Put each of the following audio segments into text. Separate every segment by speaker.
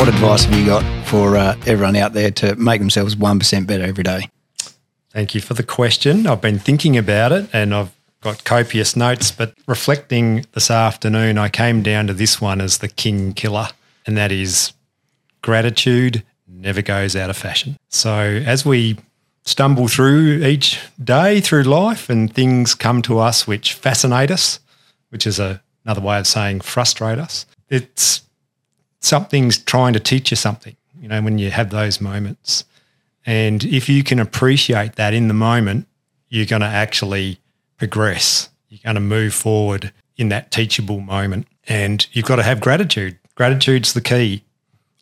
Speaker 1: What advice have you got for uh, everyone out there to make themselves 1% better every day?
Speaker 2: Thank you for the question. I've been thinking about it and I've got copious notes, but reflecting this afternoon, I came down to this one as the king killer, and that is gratitude never goes out of fashion. So as we stumble through each day through life and things come to us which fascinate us, which is a, another way of saying frustrate us, it's something's trying to teach you something, you know, when you have those moments. And if you can appreciate that in the moment, you're going to actually progress. You're going to move forward in that teachable moment. And you've got to have gratitude. Gratitude's the key.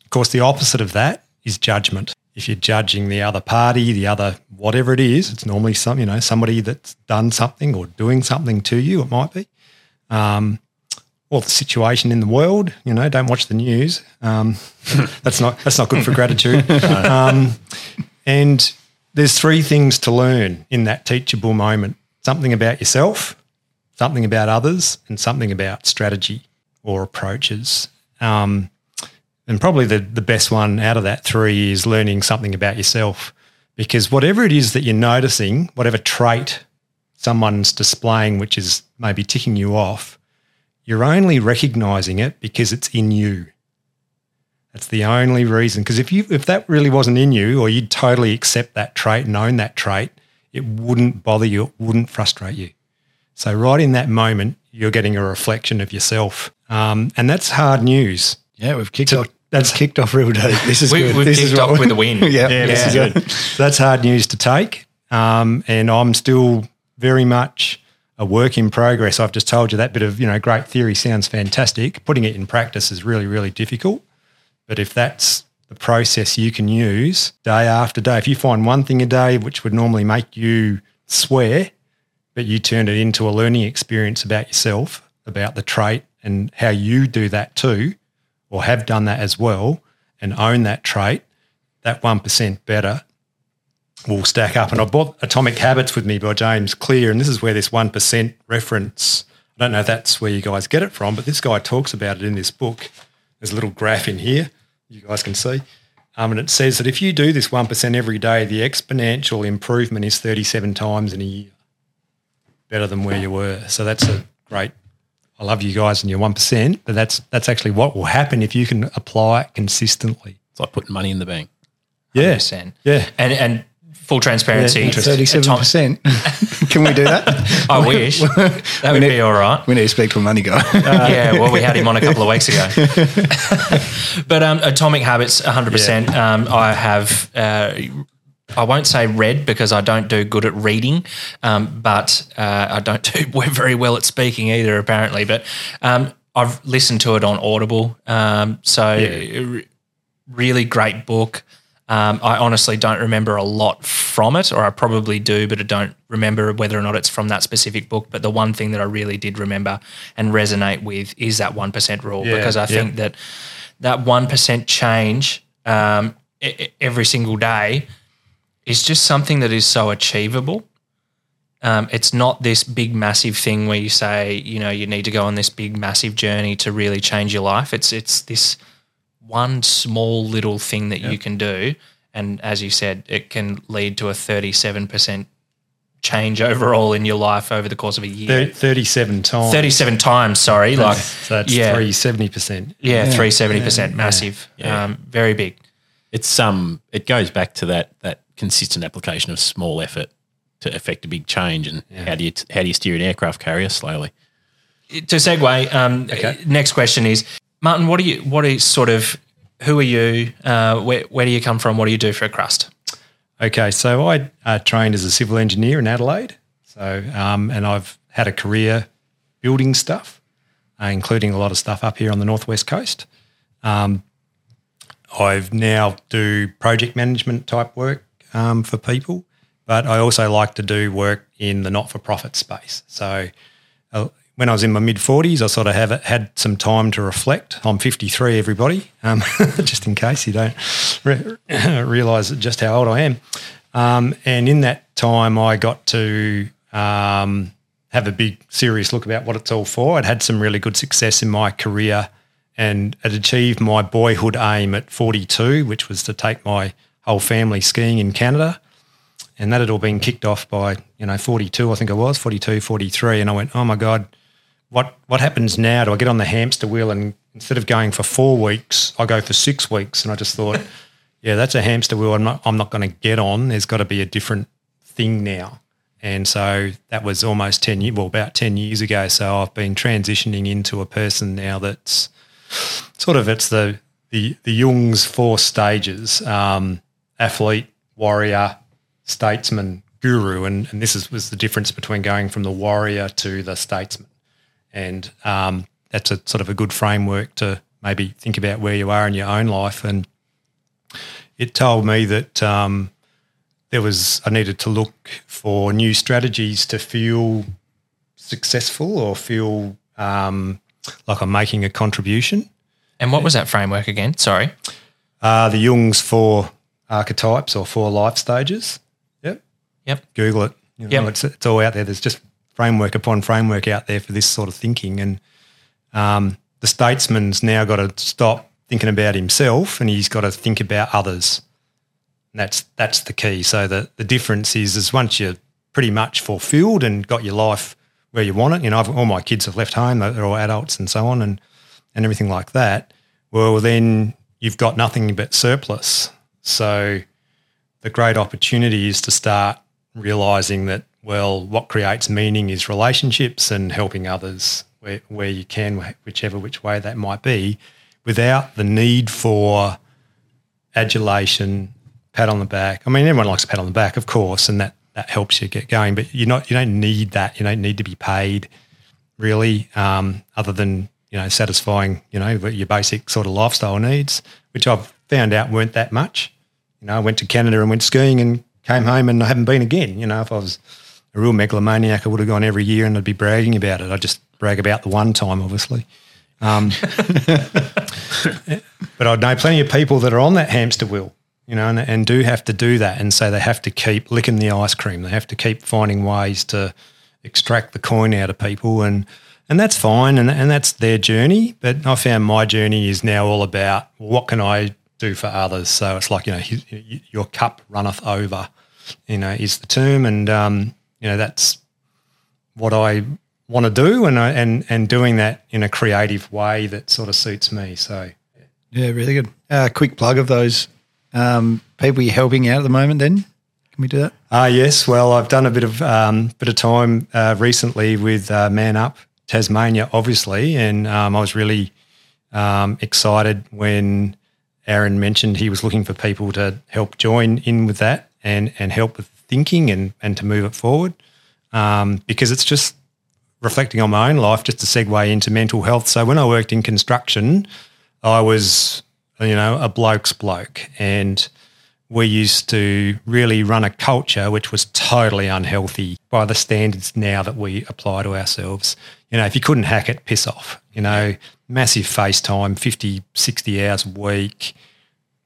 Speaker 2: Of course, the opposite of that is judgment. If you're judging the other party, the other whatever it is, it's normally some you know somebody that's done something or doing something to you. It might be, um, or the situation in the world. You know, don't watch the news. Um, that's not that's not good for gratitude. Um, and there's three things to learn in that teachable moment: something about yourself, something about others, and something about strategy or approaches. Um, and probably the, the best one out of that three is learning something about yourself. Because whatever it is that you're noticing, whatever trait someone's displaying, which is maybe ticking you off, you're only recognizing it because it's in you. That's the only reason. Because if you if that really wasn't in you, or you'd totally accept that trait and own that trait, it wouldn't bother you, it wouldn't frustrate you. So right in that moment, you're getting a reflection of yourself, um, and that's hard news.
Speaker 1: Yeah, we've kicked off. That's kicked off real deep. This is
Speaker 3: We,
Speaker 1: good.
Speaker 3: we've
Speaker 1: this
Speaker 3: kicked
Speaker 1: is
Speaker 3: off with a win.
Speaker 1: yeah,
Speaker 2: Yeah,
Speaker 1: this is good.
Speaker 2: So that's hard news to take. Um, and I'm still very much a work in progress. I've just told you that bit of, you know, great theory sounds fantastic. Putting it in practice is really, really difficult. But if that's the process you can use day after day, if you find one thing a day which would normally make you swear, but you turn it into a learning experience about yourself, about the trait and how you do that too, or have done that as well, and own that trait, that 1% better will stack up. And I bought Atomic Habits with me by James Clear, and this is where this 1% reference, I don't know if that's where you guys get it from, but this guy talks about it in this book. There's a little graph in here you guys can see. Um, and it says that if you do this 1% every day, the exponential improvement is 37 times in a year better than where you were. So that's a great. I love you guys and your 1%, but that's that's actually what will happen if you can apply it consistently.
Speaker 4: It's like putting money in the bank.
Speaker 2: Yeah.
Speaker 3: 100%.
Speaker 2: Yeah.
Speaker 3: And and full transparency.
Speaker 2: Yeah,
Speaker 1: Thirty-seven percent. Can we do that?
Speaker 3: I wish that would
Speaker 1: need-
Speaker 3: be all right.
Speaker 1: We need to speak to a money guy.
Speaker 3: yeah, well, we had him on a couple of weeks ago. but um, Atomic Habits, 100%. Um, I have, uh, I won't say read because I don't do good at reading, um, but uh, I don't do very well at speaking either, apparently. But um, I've listened to it on Audible. Um, so, r- really great book. Um, I honestly don't remember a lot from it, or I probably do, but I don't remember whether or not it's from that specific book. But the one thing that I really did remember and resonate with is that 1% rule,
Speaker 2: Yeah,
Speaker 3: because I
Speaker 2: yeah.
Speaker 3: think that that 1% change um, every single day is just something that is so achievable. Um, it's not this big, massive thing where you say, you know, you need to go on this big, massive journey to really change your life. It's it's this one small little thing that you can do, and as you said, it can lead to a thirty-seven percent change overall in your life over the course of a year.
Speaker 2: 37 times.
Speaker 3: Thirty-seven times, sorry, like
Speaker 2: So that's
Speaker 3: yeah,
Speaker 2: 370%.
Speaker 3: yeah, three seventy percent, massive,
Speaker 4: Yeah.
Speaker 3: Um, very big.
Speaker 4: It's um, it goes back to that that consistent application of small effort to affect a big change. And how do you how do you steer an aircraft carrier slowly?
Speaker 3: to segue, um, next question is Martin. What do you? What is sort of? Who are you? Uh, where Where do you come from? What do you do for a crust?
Speaker 2: Okay, so I uh, trained as a civil engineer in Adelaide. So, um, and I've had a career building stuff, uh, including a lot of stuff up here on the northwest coast. Um, I've now do project management type work um, for people, but I also like to do work in the not-for-profit space. So, uh, when I was in my mid 40s, I sort of have had some time to reflect. I'm 53, everybody, um, just in case you don't re- realise just how old I am. Um, and in that time, I got to um, have a big, serious look about what it's all for. I'd had some really good success in my career and had achieved my boyhood aim at 42, which was to take my whole family skiing in Canada. And that had all been kicked off by, you know, 42, I think it was, 42, 43. And I went, oh my God, what, what happens now? Do I get on the hamster wheel and instead of going for four weeks, I go for six weeks? And I just thought, yeah, that's a hamster wheel I'm not, I'm not going to get on. There's got to be a different thing now. And so that was almost 10 years, well, about 10 years ago. So I've been transitioning into a person now that's sort of, it's the, the, the Jung's four stages, um, athlete, warrior, statesman, guru. And, and this is, was the difference between going from the warrior to the statesman. And um, that's a sort of a good framework to maybe think about where you are in your own life. And it told me that um, there was I needed to look for new strategies to feel successful or feel um, like I'm making a contribution.
Speaker 3: And what was that framework again? Sorry.
Speaker 2: Uh, the Jung's four archetypes or four life stages. Yep.
Speaker 3: Yep.
Speaker 2: Google it. You know,
Speaker 3: Yep.
Speaker 2: it's, it's all out there. There's just framework upon framework out there for this sort of thinking. And um, the statesman's now got to stop thinking about himself and he's got to think about others. And that's that's the key. So the, the difference is is once you're pretty much fulfilled and got your life where you want it, you know, I've, all my kids have left home, they're all adults and so on and, and everything like that. Well, then you've got nothing but surplus. So the great opportunity is to start realizing that, well, what creates meaning is relationships and helping others where, where you can, whichever which way that might be, without the need for adulation, pat on the back. I mean, everyone likes a pat on the back, of course, and that, that helps you get going, but you're not, you don't need that. You don't need to be paid really, um, other than, you know, satisfying, you know, your basic sort of lifestyle needs, which I've found out weren't that much. You know, I went to Canada and went skiing and came home and I haven't been again. You know, if I was a real megalomaniac, I would have gone every year and I'd be bragging about it. I'd just brag about the one time, obviously. Um, but I know plenty of people that are on that hamster wheel, you know, and, and do have to do that. And so they have to keep licking the ice cream. They have to keep finding ways to extract the coin out of people. And, and that's fine. And, and that's their journey. But I found my journey is now all about what can I do for others. So it's like, you know, you- your cup runneth over, you know, is the term. And, um, you know, that's what I want to do and, I, and, and doing that in a creative way that sort of suits me. So,
Speaker 1: Yeah, really good. Uh, quick plug of those um, people you're helping out at the moment. Then can we do that?
Speaker 2: Ah, yes. Well, I've done a bit of um, bit of time uh, recently with uh, Man Up Tasmania, obviously, and um, I was really um, excited when Aaron mentioned he was looking for people to help join in with that and and help with thinking and and to move it forward um, because it's just reflecting on my own life, just to segue into mental health. So when I worked in construction, I was you know a bloke's bloke and we used to really run a culture which was totally unhealthy by the standards now that we apply to ourselves. You know, if you couldn't hack it, piss off. You know, massive FaceTime, 50, 60 hours a week,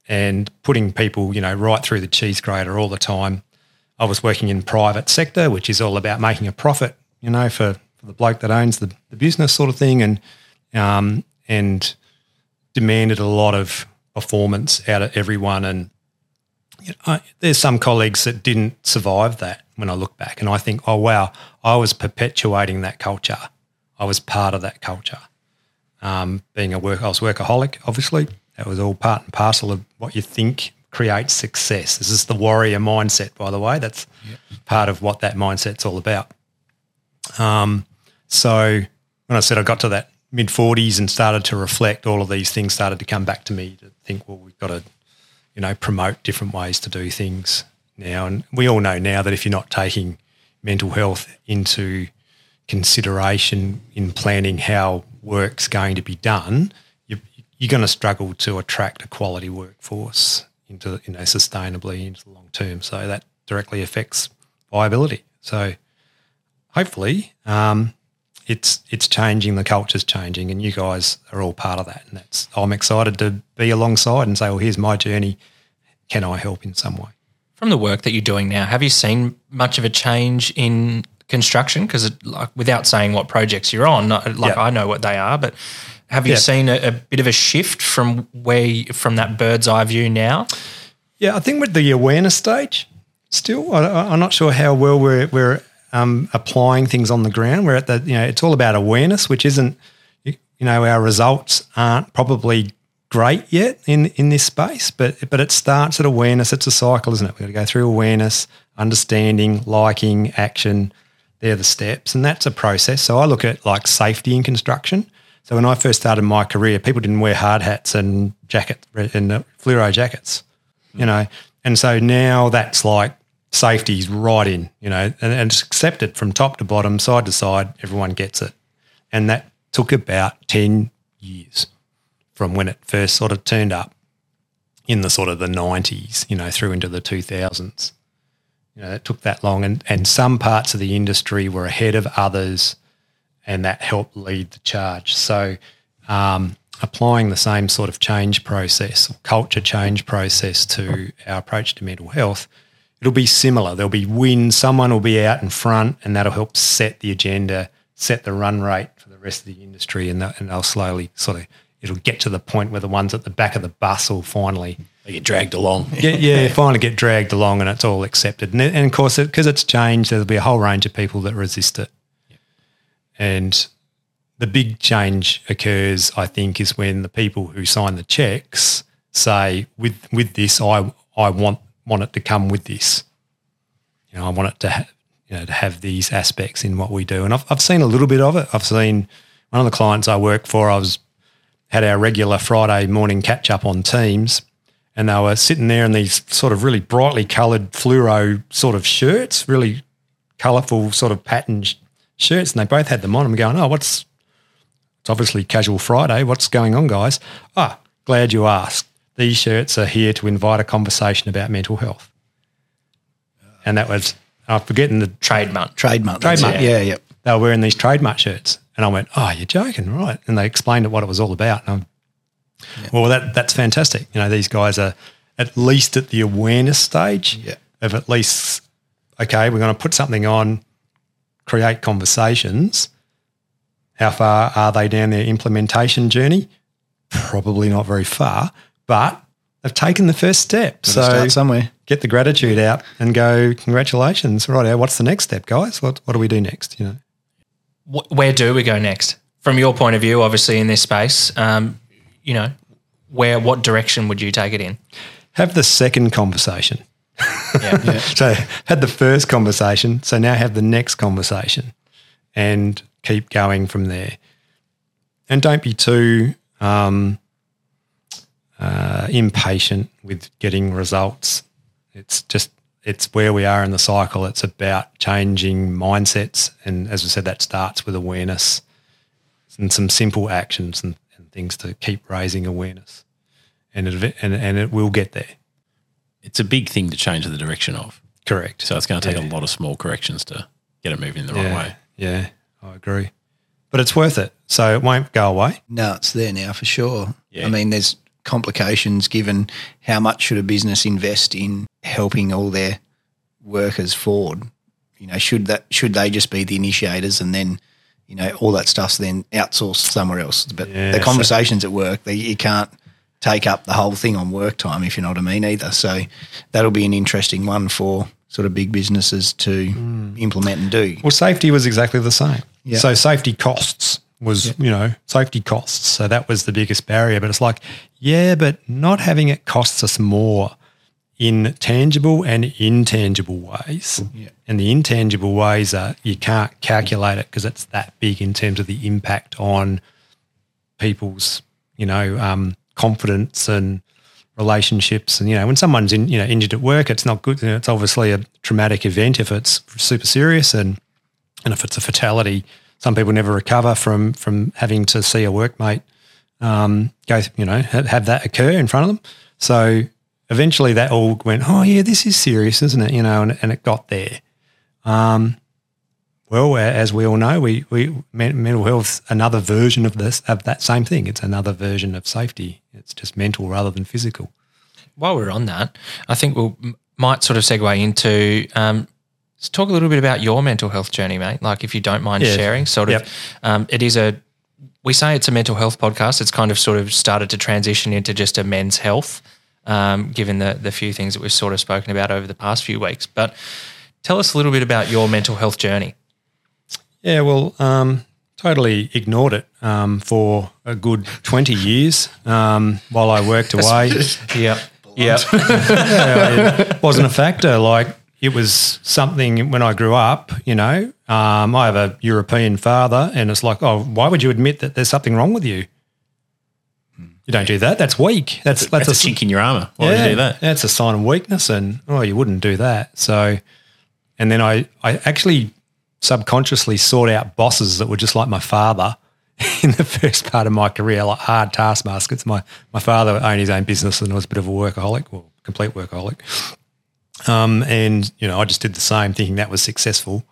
Speaker 2: and putting people, you know, right through the cheese grater all the time. I was working in private sector, which is all about making a profit, you know, for, for the bloke that owns the, the business sort of thing and um, and demanded a lot of performance out of everyone and you know, I, there's some colleagues that didn't survive that when I look back, and I think, oh wow, I was perpetuating that culture. I was part of that culture. Um, being a work, I was workaholic. Obviously, that was all part and parcel of what you think creates success. This is the warrior mindset, by the way. That's part of what that mindset's all about. Um, so when I said I got to that mid 40s and started to reflect, all of these things started to come back to me to think, well, we've got to you know, promote different ways to do things now. And we all know now that if you're not taking mental health into consideration in planning how work's going to be done, you, you're going to struggle to attract a quality workforce into, you know, sustainably into the long term. So that directly affects viability. So hopefully, um, it's it's changing. The culture's changing, and you guys are all part of that. And that's I'm excited to be alongside and say, "Well, here's my journey. Can I help in some way?"
Speaker 3: From the work that you're doing now, have you seen much of a change in construction? Because, like, without saying what projects you're on, like
Speaker 2: Yeah.
Speaker 3: I know what they are, but Have you
Speaker 2: Yeah.
Speaker 3: seen a, a bit of a shift from where from that bird's eye view now?
Speaker 2: Yeah, I think with the awareness stage, still, I, I'm not sure how well we're we're um, applying things on the ground. We're at the you know it's all about awareness, which isn't you you know our results aren't probably great yet in in this space, but but it starts at awareness. It's a cycle, isn't it? We've got to go through awareness, understanding, liking, action. They're the steps, and that's a process. So I look at like safety in construction. So when I first started my career, people didn't wear hard hats and jacket and uh, fluoro jackets you know. And so now that's like safety's right in, you know, and, and it's accepted from top to bottom, side to side. Everyone gets it, and that took about ten years from when it first sort of turned up in the sort of the nineties, you know, through into the two thousands. You know, it took that long, and and some parts of the industry were ahead of others, and that helped lead the charge. So. Um, applying the same sort of change process or culture change process to our approach to mental health, it'll be similar. There'll be wins. Someone will be out in front, and that'll help set the agenda, set the run rate for the rest of the industry, and, they'll- and they'll slowly sort of it'll get to the point where the ones at the back of the bus will finally
Speaker 4: They get dragged along.
Speaker 2: get, yeah, finally get dragged along and it's all accepted. And, and of course, because it's changed, there'll be a whole range of people that resist it. And the big change occurs, I think, is when the people who sign the checks say, "With with this, I I want want it to come with this. You know, I want it to ha- you know to have these aspects in what we do." And I've I've seen a little bit of it. I've seen one of the clients I work for. I was had our regular Friday morning catch up on Teams, and they were sitting there in these sort of really brightly coloured fluoro sort of shirts, really colourful sort of patterned shirts, and they both had them on. I'm going, oh, what's it's obviously casual Friday. What's going on, guys? Ah, glad you asked. These shirts are here to invite a conversation about mental health, and that was I'm forgetting the
Speaker 1: TradeMutt. TradeMutt.
Speaker 2: TradeMutt.
Speaker 1: it. Yeah, yeah.
Speaker 2: they were wearing these TradeMutt shirts. And I went, oh, you're joking, right? And they explained what it was all about. And I'm, well, that that's fantastic. You know, these guys are at least at the awareness stage
Speaker 1: Yeah.
Speaker 2: of at least, okay, we're going to put something on, create conversations. How far are they down their implementation journey? Probably not very far, but they've taken the first step.
Speaker 1: Gotta
Speaker 2: so
Speaker 1: start somewhere.
Speaker 2: get the gratitude out and go, congratulations. Right, what's the next step, guys? What, what do we do next? You know?
Speaker 3: Where do we go next? From your point of view, obviously in this space, um, you know, where what direction would you take it in?
Speaker 2: have the second conversation.
Speaker 3: Yeah.
Speaker 2: So had the first conversation. So now have the next conversation and keep going from there. And don't be too um, uh, impatient with getting results. It's just, it's where we are in the cycle. It's about changing mindsets. And as we said, that starts with awareness and some simple actions and, and things to keep raising awareness. And it, and, and it will get there.
Speaker 4: It's a big thing to change the direction of.
Speaker 2: Correct.
Speaker 4: So it's going to take
Speaker 2: Yeah.
Speaker 4: a lot of small corrections to get it moving in the right way.
Speaker 2: Yeah, I agree. But it's worth it. So it won't go away.
Speaker 1: No, it's there now for sure.
Speaker 4: Yeah.
Speaker 1: I mean, there's complications given how much should a business invest in helping all their workers forward. You know, should that should they just be the initiators and then, you know, all that stuff's then outsourced somewhere else. But
Speaker 2: Yeah,
Speaker 1: the
Speaker 2: so-
Speaker 1: conversations at work, they, you can't take up the whole thing on work time if you know what I mean either. So that'll be an interesting one for sort of big businesses to
Speaker 2: Hmm.
Speaker 1: implement and do.
Speaker 2: Well, safety was exactly the same.
Speaker 1: Yeah.
Speaker 2: So safety costs was, you know, safety costs. So that was the biggest barrier. But it's like, yeah, but not having it costs us more in tangible and intangible ways.
Speaker 1: Yeah.
Speaker 2: And the intangible ways are you can't calculate it because it's that big in terms of the impact on people's, you know, um, confidence and relationships. And you know, when someone's in, you know injured at work, it's not good. You know, it's obviously a traumatic event if it's super serious, and and if it's a fatality, some people never recover from from having to see a workmate um, go, you know, have, have that occur in front of them. So eventually, that all went, oh yeah, this is serious, isn't it? You know, and, and it got there. Um, well, as we all know, we, we mental health another version of this of that same thing. It's another version of safety. It's just mental rather than physical.
Speaker 3: While we're on that, I think we will might sort of segue into um, let's talk a little bit about your mental health journey, mate. Like, if you don't mind sharing, sort of,
Speaker 2: Yep.
Speaker 3: um, it is a we say it's a mental health podcast. It's kind of sort of started to transition into just a men's health, um, given the the few things that we've sort of spoken about over the past few weeks. But tell us a little bit about your mental health journey.
Speaker 2: Yeah, well, um, totally ignored it um, for a good 20 years um, while I worked away.
Speaker 3: Yeah. Yeah.
Speaker 2: yeah, it wasn't a factor. Like it was something when I grew up, you know, um, I have a European father and it's like, oh, why would you admit that there's something wrong with you? You don't do that. That's weak. That's
Speaker 4: That's,
Speaker 2: that's,
Speaker 4: a chink in your armour. Why would you do that?
Speaker 2: That's a sign of weakness, and oh, you wouldn't do that. So, and then I, I actually subconsciously sought out bosses that were just like my father in the first part of my career, like hard taskmasters. My my father owned his own business and was a bit of a workaholic, well, complete workaholic. Um, and you know, I just did the same, thinking that was successful,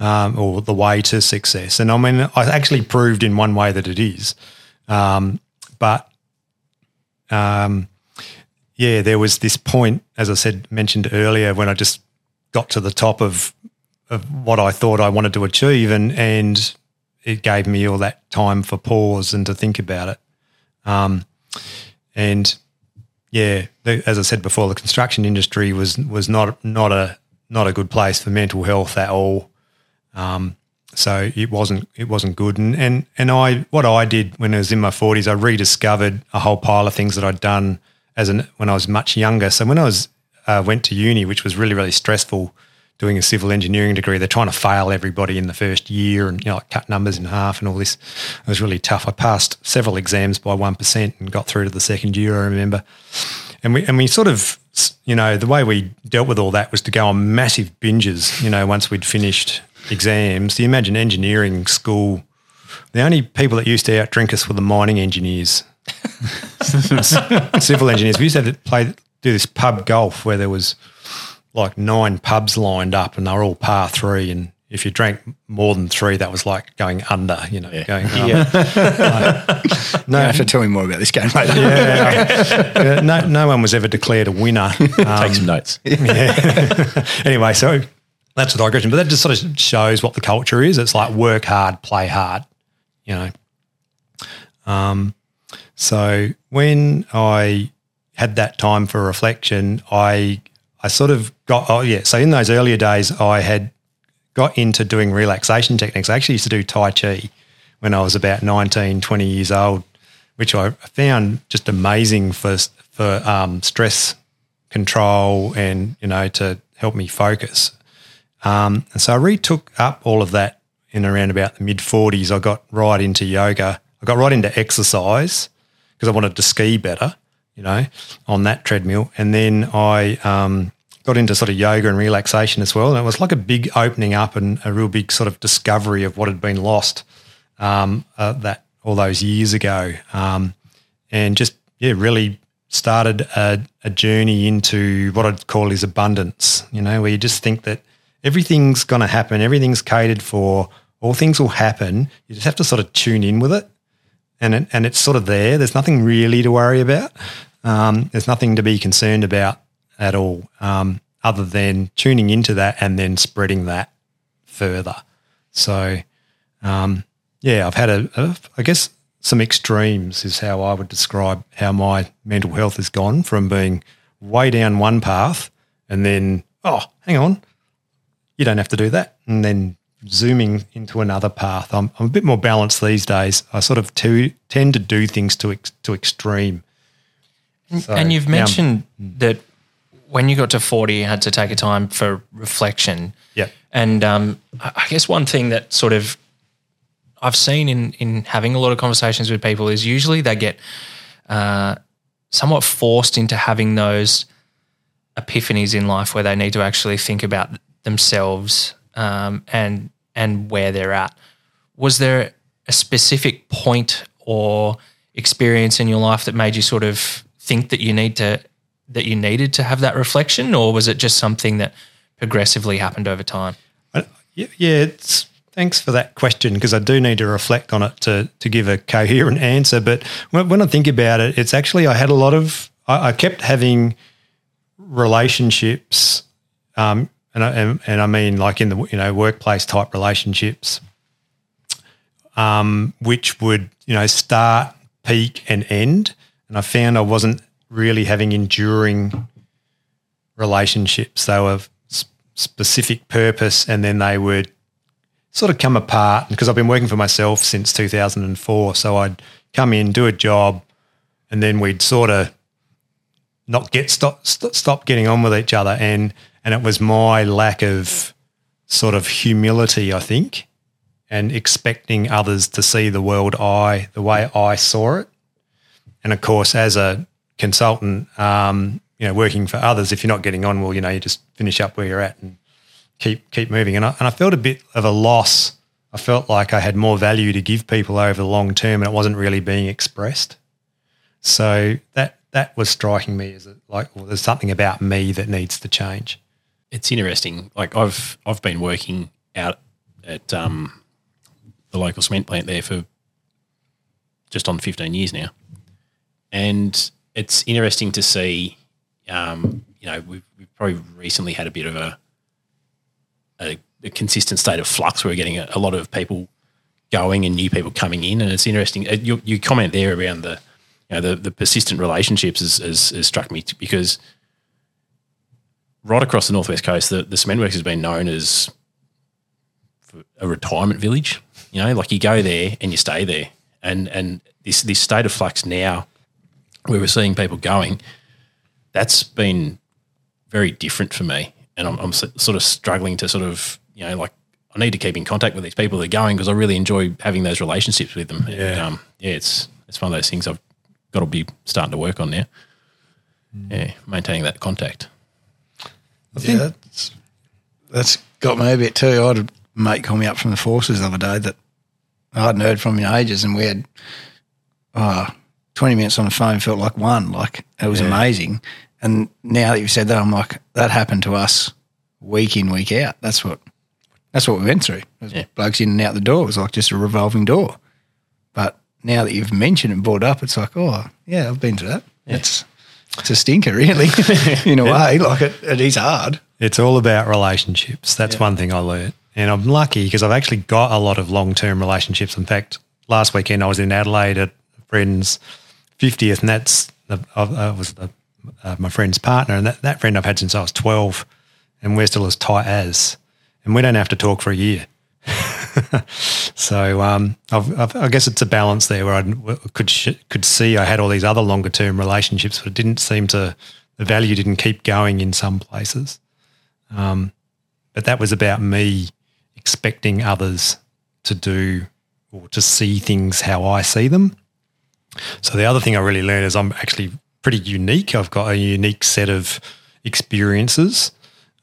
Speaker 2: um, or the way to success. And I mean, I actually proved in one way that it is. Um, but um, yeah, there was this point, as I said, mentioned earlier, when I just got to the top of of what I thought I wanted to achieve, and and it gave me all that time for pause and to think about it. Um, and yeah, the, as I said before, the construction industry was was not not a not a good place for mental health at all. Um, so it wasn't it wasn't good. And and and I what I did when I was in my forties, I rediscovered a whole pile of things that I'd done as an when I was much younger. So when I was uh, went to uni, which was really really stressful, doing a civil engineering degree, they're trying to fail everybody in the first year and you know like cut numbers in half and all this. It was really tough. I passed several exams by one percent and got through to the second year. I remember, and we and we sort of you know the way we dealt with all that was to go on massive binges. You know, once we'd finished exams, you imagine engineering school. The only people that used to outdrink us were the mining engineers, civil engineers. We used to have to play do this pub golf where there was like nine pubs lined up and they were all par three. And if you drank more than three, that was like going under, you know, going up.
Speaker 1: No, you have to tell me more about this game later.
Speaker 2: Yeah. Yeah, no, no one was ever declared a winner. Um,
Speaker 4: Take some notes. Yeah.
Speaker 2: anyway, so that's a digression, but that just sort of shows what the culture is. It's like work hard, play hard, you know. Um, so when I had that time for reflection, I I sort of got oh yeah. So in those earlier days, I had got into doing relaxation techniques. I actually used to do Tai Chi when I was about 19, 20 years old, which I found just amazing for for um, stress control and you know to help me focus. Um, and so I retook up all of that in around about the mid 40s. I got right into yoga. I got right into exercise because I wanted to ski better, you know, on that treadmill. And then I um, got into sort of yoga and relaxation as well. And it was like a big opening up and a real big sort of discovery of what had been lost um, uh, that all those years ago. Um, and just, yeah, really started a, a journey into what I'd call is abundance, you know, where you just think that everything's going to happen, everything's catered for, all things will happen. You just have to sort of tune in with it. And, it, and it's sort of there. There's nothing really to worry about. Um, there's nothing to be concerned about at all, um, other than tuning into that and then spreading that further. So, um, yeah, I've had a, a, I guess, some extremes is how I would describe how my mental health has gone from being way down one path and then, oh, hang on, you don't have to do that. And then zooming into another path. I'm, I'm a bit more balanced these days. I sort of to, tend to do things to ex, to extreme.
Speaker 3: So, and you've mentioned yeah. that when you got to 40, you had to take a time for reflection.
Speaker 2: Yeah.
Speaker 3: And um, I guess one thing that sort of I've seen in, in having a lot of conversations with people is usually they get uh, somewhat forced into having those epiphanies in life where they need to actually think about themselves um, and and where they're at. Was there a specific point or experience in your life that made you sort of think that you need to that you needed to have that reflection, or was it just something that progressively happened over time?
Speaker 2: Uh, yeah, it's thanks for that question because I do need to reflect on it to to give a coherent answer. But when, when I think about it, it's actually I had a lot of I, I kept having relationships um, and I, and, and I mean like in the you know workplace type relationships um, which would you know start, peak, and end. And I found I wasn't really having enduring relationships. They were specific purpose, and then they would sort of come apart. Because I've been working for myself since 2004, so I'd come in, do a job, and then we'd sort of not get stop st- stop getting on with each other, and and it was my lack of sort of humility, I think, and expecting others to see the world I the way I saw it. And of course, as a consultant, um, you know, working for others, if you're not getting on, well, you know, you just finish up where you're at and keep keep moving. And I, and I felt a bit of a loss. I felt like I had more value to give people over the long term, and it wasn't really being expressed. So that that was striking me as a, like, well, there's something about me that needs to change.
Speaker 4: It's interesting. Like I've I've been working out at um, the local cement plant there for just on fifteen years now, and it's interesting to see. Um, you know, we've, we've probably recently had a bit of a, a, a consistent state of flux. We're getting a, a lot of people going and new people coming in, and it's interesting. Uh, comment there around the you know the, the persistent relationships has, has, has struck me t- because right across the northwest coast, the, the cement works has been known as a retirement village. You know, like you go there and you stay there, and and this this state of flux now, where we're seeing people going, that's been very different for me, and I'm, I'm sort of struggling to sort of you know like. I need to keep in contact with these people that are going because I really enjoy having those relationships with them. And,
Speaker 2: Yeah.
Speaker 4: um, yeah, it's it's one of those things I've got to be starting to work on now. Yeah, maintaining that contact.
Speaker 1: Yeah, that's, that's got me a bit too. I had a mate call me up from the forces the other day that I hadn't heard from in ages, and we had oh, 20 minutes on the phone felt like one. Like it was amazing. And now that you've said that, I'm like, that happened to us week in, week out. That's what that's what we went through. It was
Speaker 4: Yeah.
Speaker 1: Blokes in and out the door. It was like just a revolving door. But now that you've mentioned and brought up, it's like, oh, yeah, I've been to that. It's it's a stinker, really, in a way. Like it, it is hard.
Speaker 2: It's all about relationships. That's one thing I learned. And I'm lucky because I've actually got a lot of long term relationships. In fact, last weekend I was in Adelaide at a friend's 50th, and that's the, I, I was the, uh, my friend's partner. And that, that friend I've had since I was 12, and we're still as tight as. And we don't have to talk for a year. so um, I've, I've, I guess it's a balance there where I could sh- could see I had all these other longer term relationships, but it didn't seem to the value didn't keep going in some places. Um, but that was about me expecting others to do or to see things how I see them. So the other thing I really learned is I'm actually pretty unique. I've got a unique set of experiences,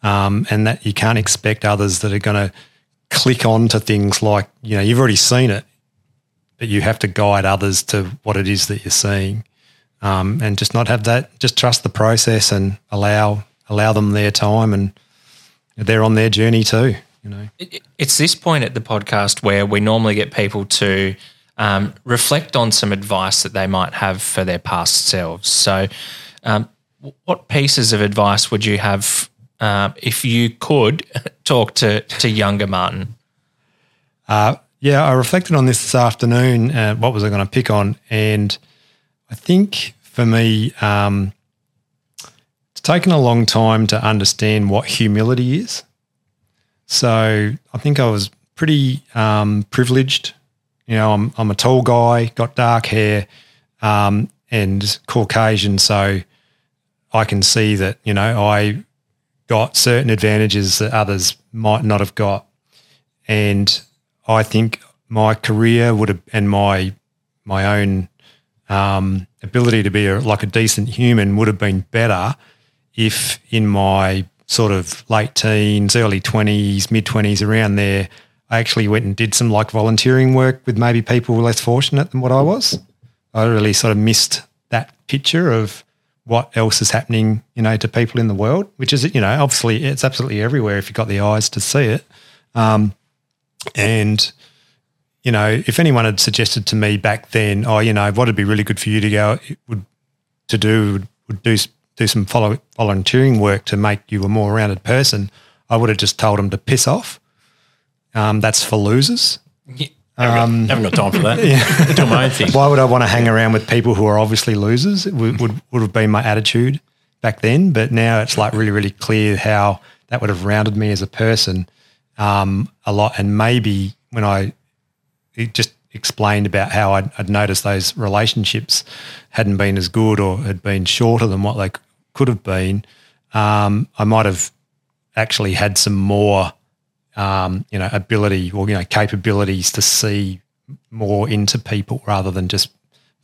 Speaker 2: um, and that you can't expect others that are going to click on to things like you know you've already seen it, but you have to guide others to what it is that you're seeing, um, and just not have that. Just trust the process and allow allow them their time, and they're on their journey too. You know.
Speaker 3: It- It's this point at the podcast where we normally get people to um, reflect on some advice that they might have for their past selves. So, um, what pieces of advice would you have uh, if you could talk to, to younger Martin?
Speaker 2: Yeah, I reflected on this this afternoon. Uh, what was I going to pick on? And I think for me, um, it's taken a long time to understand what humility is. So I think I was pretty um, privileged. You know, I'm I'm a tall guy, got dark hair, um, and Caucasian, so I can see that you know I got certain advantages that others might not have got, and I think my career would have and my my own um, ability to be a, like a decent human would have been better if in my sort of late teens, early twenties, mid twenties, around there, I actually went and did some like volunteering work with maybe people less fortunate than what I was. I really sort of missed that picture of what else is happening, you know, to people in the world, which is, you know, obviously it's absolutely everywhere if you've got the eyes to see it. Um, and you know, if anyone had suggested to me back then, oh, you know, what would be really good for you to go would to do would, would do do some follow, volunteering work to make you a more rounded person, I would have just told them to piss off. Um, that's for losers.
Speaker 3: Y-
Speaker 4: haven't, got, haven't got time for that. Do my own thing.
Speaker 2: Why would I want to hang around with people who are obviously losers? It would, would, would have been my attitude back then. But now it's like really, really clear how that would have rounded me as a person um, a lot. And maybe when I it just explained about how I'd, I'd, noticed those relationships hadn't been as good or had been shorter than what they could have been, um, I might have actually had some more um, you know, ability or you know, capabilities to see more into people rather than just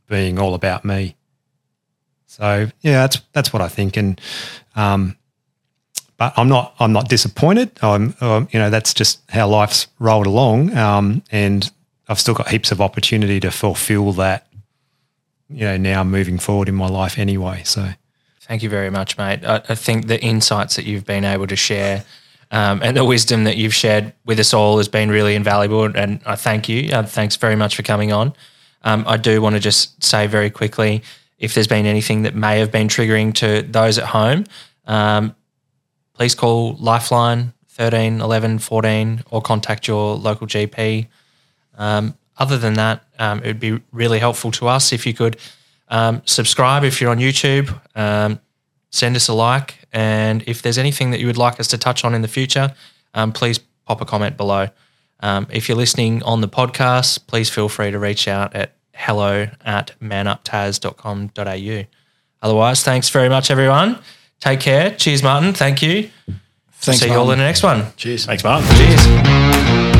Speaker 2: being all about me. So yeah, that's that's what I think, and um, but I'm not I'm not disappointed. I'm um, you know that's just how life's rolled along, um, and I've still got heaps of opportunity to fulfil that. You know, now moving forward in my life anyway. So,
Speaker 3: thank you very much, mate. I, I think the insights that you've been able to share um, and the wisdom that you've shared with us all has been really invaluable. And I thank you. Uh, thanks very much for coming on. Um, I do want to just say very quickly if there's been anything that may have been triggering to those at home, um, please call Lifeline 13 11 14 or contact your local GP. Um, other than that, um, it would be really helpful to us if you could um, subscribe if you're on YouTube send us a like. And if there's anything that you would like us to touch on in the future, um, please pop a comment below. Um, if you're listening on the podcast, please feel free to reach out at hello at manuptas.com.au. Otherwise, thanks very much, everyone. Take care. Cheers, Martin. Thank you.
Speaker 1: Thanks,
Speaker 3: See
Speaker 1: Martin.
Speaker 3: you all in the next one.
Speaker 1: Cheers.
Speaker 4: Thanks, Martin.
Speaker 3: Cheers.